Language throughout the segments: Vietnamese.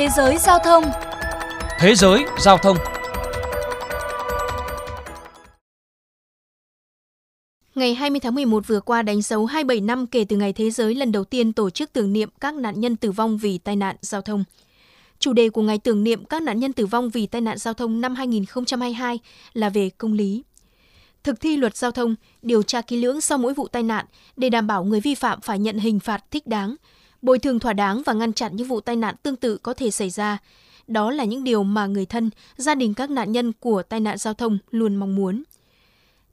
Thế giới giao thông Thế giới giao thông Ngày 20 tháng 11 vừa qua đánh dấu 27 năm kể từ ngày thế giới lần đầu tiên tổ chức tưởng niệm các nạn nhân tử vong vì tai nạn giao thông. Chủ đề của ngày tưởng niệm các nạn nhân tử vong vì tai nạn giao thông năm 2022 là về công lý. Thực thi luật giao thông, điều tra kỹ lưỡng sau mỗi vụ tai nạn để đảm bảo người vi phạm phải nhận hình phạt thích đáng, bồi thường thỏa đáng và ngăn chặn những vụ tai nạn tương tự có thể xảy ra. Đó là những điều mà người thân, gia đình các nạn nhân của tai nạn giao thông luôn mong muốn.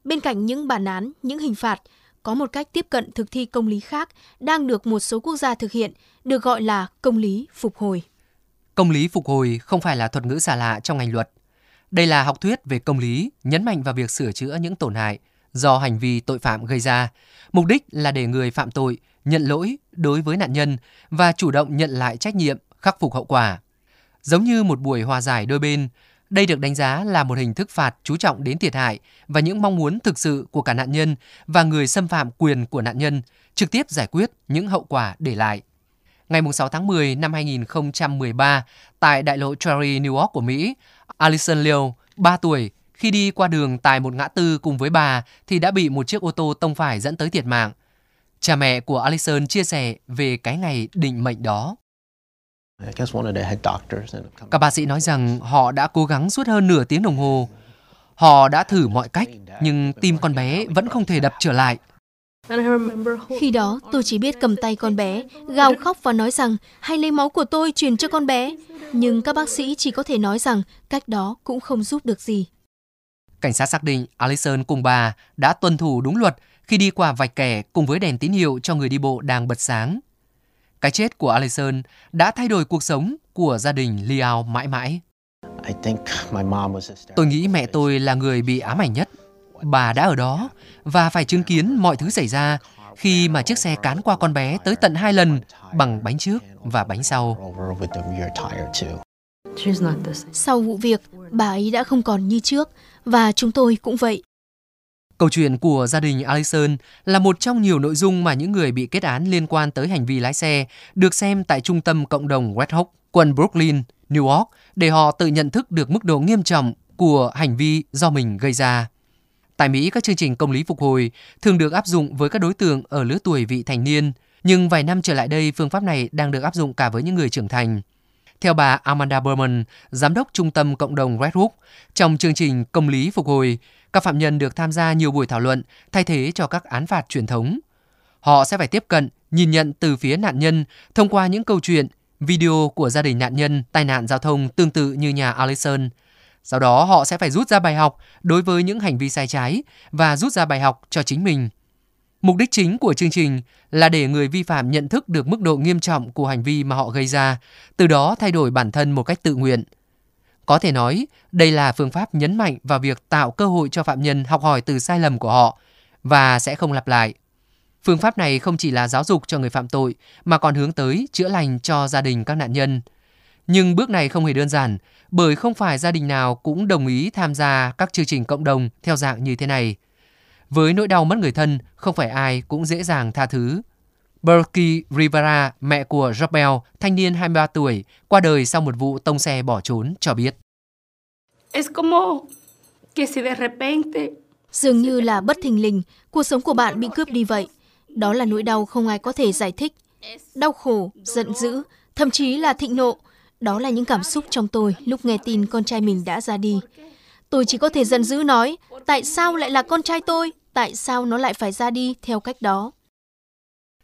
Bên cạnh những bản án, những hình phạt, có một cách tiếp cận thực thi công lý khác đang được một số quốc gia thực hiện, được gọi là công lý phục hồi. Công lý phục hồi không phải là thuật ngữ xa lạ trong ngành luật. Đây là học thuyết về công lý, nhấn mạnh vào việc sửa chữa những tổn hại do hành vi tội phạm gây ra. Mục đích là để người phạm tội nhận lỗi đối với nạn nhân và chủ động nhận lại trách nhiệm, khắc phục hậu quả. Giống như một buổi hòa giải đôi bên, đây được đánh giá là một hình thức phạt chú trọng đến thiệt hại và những mong muốn thực sự của cả nạn nhân và người xâm phạm quyền của nạn nhân, trực tiếp giải quyết những hậu quả để lại. Ngày 6 tháng 10 năm 2013, tại đại lộ Cherry, New York của Mỹ, Alison Liu, 3 tuổi, khi đi qua đường tại một ngã tư cùng với bà thì đã bị một chiếc ô tô tông phải dẫn tới thiệt mạng. Cha mẹ của Alison chia sẻ về cái ngày định mệnh đó. Các bác sĩ nói rằng họ đã cố gắng suốt hơn nửa tiếng đồng hồ. Họ đã thử mọi cách, nhưng tim con bé vẫn không thể đập trở lại. Khi đó, tôi chỉ biết cầm tay con bé, gào khóc và nói rằng hãy lấy máu của tôi truyền cho con bé. Nhưng các bác sĩ chỉ có thể nói rằng cách đó cũng không giúp được gì. Cảnh sát xác định Alison cùng bà đã tuân thủ đúng luật khi đi qua vạch kẻ cùng với đèn tín hiệu cho người đi bộ đang bật sáng. Cái chết của Alison đã thay đổi cuộc sống của gia đình Liao mãi mãi. Tôi nghĩ mẹ tôi là người bị ám ảnh nhất. Bà đã ở đó và phải chứng kiến mọi thứ xảy ra khi mà chiếc xe cán qua con bé tới tận hai lần bằng bánh trước và bánh sau. Sau vụ việc, bà ấy đã không còn như trước và chúng tôi cũng vậy. Câu chuyện của gia đình Allison là một trong nhiều nội dung mà những người bị kết án liên quan tới hành vi lái xe được xem tại trung tâm cộng đồng West Hook, quận Brooklyn, New York để họ tự nhận thức được mức độ nghiêm trọng của hành vi do mình gây ra. Tại Mỹ, các chương trình công lý phục hồi thường được áp dụng với các đối tượng ở lứa tuổi vị thành niên, nhưng vài năm trở lại đây, phương pháp này đang được áp dụng cả với những người trưởng thành. Theo bà Amanda Berman, giám đốc trung tâm cộng đồng Red Hook, trong chương trình công lý phục hồi, các phạm nhân được tham gia nhiều buổi thảo luận thay thế cho các án phạt truyền thống. Họ sẽ phải tiếp cận, nhìn nhận từ phía nạn nhân thông qua những câu chuyện, video của gia đình nạn nhân tai nạn giao thông tương tự như nhà Allison. Sau đó họ sẽ phải rút ra bài học đối với những hành vi sai trái và rút ra bài học cho chính mình. Mục đích chính của chương trình là để người vi phạm nhận thức được mức độ nghiêm trọng của hành vi mà họ gây ra, từ đó thay đổi bản thân một cách tự nguyện – có thể nói, đây là phương pháp nhấn mạnh vào việc tạo cơ hội cho phạm nhân học hỏi từ sai lầm của họ và sẽ không lặp lại. Phương pháp này không chỉ là giáo dục cho người phạm tội mà còn hướng tới chữa lành cho gia đình các nạn nhân. Nhưng bước này không hề đơn giản bởi không phải gia đình nào cũng đồng ý tham gia các chương trình cộng đồng theo dạng như thế này. Với nỗi đau mất người thân, không phải ai cũng dễ dàng tha thứ. Berkey Rivera, mẹ của Robel, thanh niên 23 tuổi, qua đời sau một vụ tông xe bỏ trốn, cho biết. Dường như là bất thình lình, cuộc sống của bạn bị cướp đi vậy. Đó là nỗi đau không ai có thể giải thích. Đau khổ, giận dữ, thậm chí là thịnh nộ. Đó là những cảm xúc trong tôi lúc nghe tin con trai mình đã ra đi. Tôi chỉ có thể giận dữ nói, tại sao lại là con trai tôi? Tại sao nó lại phải ra đi theo cách đó?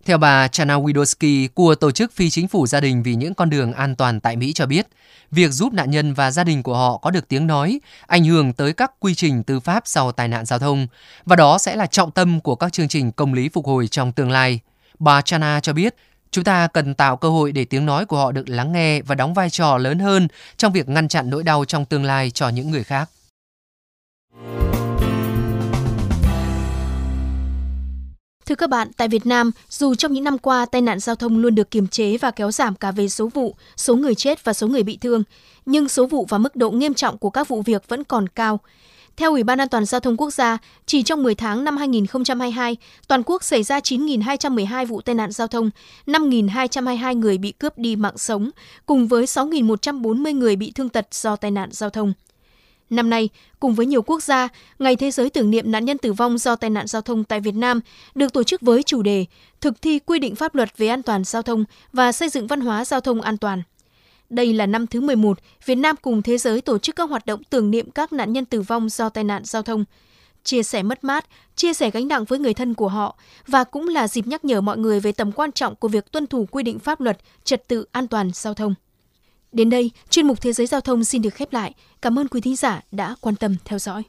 Theo bà Chana Widowski của Tổ chức Phi Chính phủ Gia đình vì những con đường an toàn tại Mỹ cho biết, việc giúp nạn nhân và gia đình của họ có được tiếng nói ảnh hưởng tới các quy trình tư pháp sau tai nạn giao thông, và đó sẽ là trọng tâm của các chương trình công lý phục hồi trong tương lai. Bà Chana cho biết, chúng ta cần tạo cơ hội để tiếng nói của họ được lắng nghe và đóng vai trò lớn hơn trong việc ngăn chặn nỗi đau trong tương lai cho những người khác. Thưa các bạn, tại Việt Nam, dù trong những năm qua tai nạn giao thông luôn được kiềm chế và kéo giảm cả về số vụ, số người chết và số người bị thương, nhưng số vụ và mức độ nghiêm trọng của các vụ việc vẫn còn cao. Theo Ủy ban An toàn Giao thông Quốc gia, chỉ trong 10 tháng năm 2022, toàn quốc xảy ra 9.212 vụ tai nạn giao thông, 5.222 người bị cướp đi mạng sống, cùng với 6.140 người bị thương tật do tai nạn giao thông. Năm nay, cùng với nhiều quốc gia, Ngày Thế giới tưởng niệm nạn nhân tử vong do tai nạn giao thông tại Việt Nam được tổ chức với chủ đề Thực thi quy định pháp luật về an toàn giao thông và xây dựng văn hóa giao thông an toàn. Đây là năm thứ 11 Việt Nam cùng thế giới tổ chức các hoạt động tưởng niệm các nạn nhân tử vong do tai nạn giao thông, chia sẻ mất mát, chia sẻ gánh nặng với người thân của họ và cũng là dịp nhắc nhở mọi người về tầm quan trọng của việc tuân thủ quy định pháp luật, trật tự an toàn giao thông. Đến đây, chuyên mục Thế giới Giao thông xin được khép lại. Cảm ơn quý thính giả đã quan tâm theo dõi.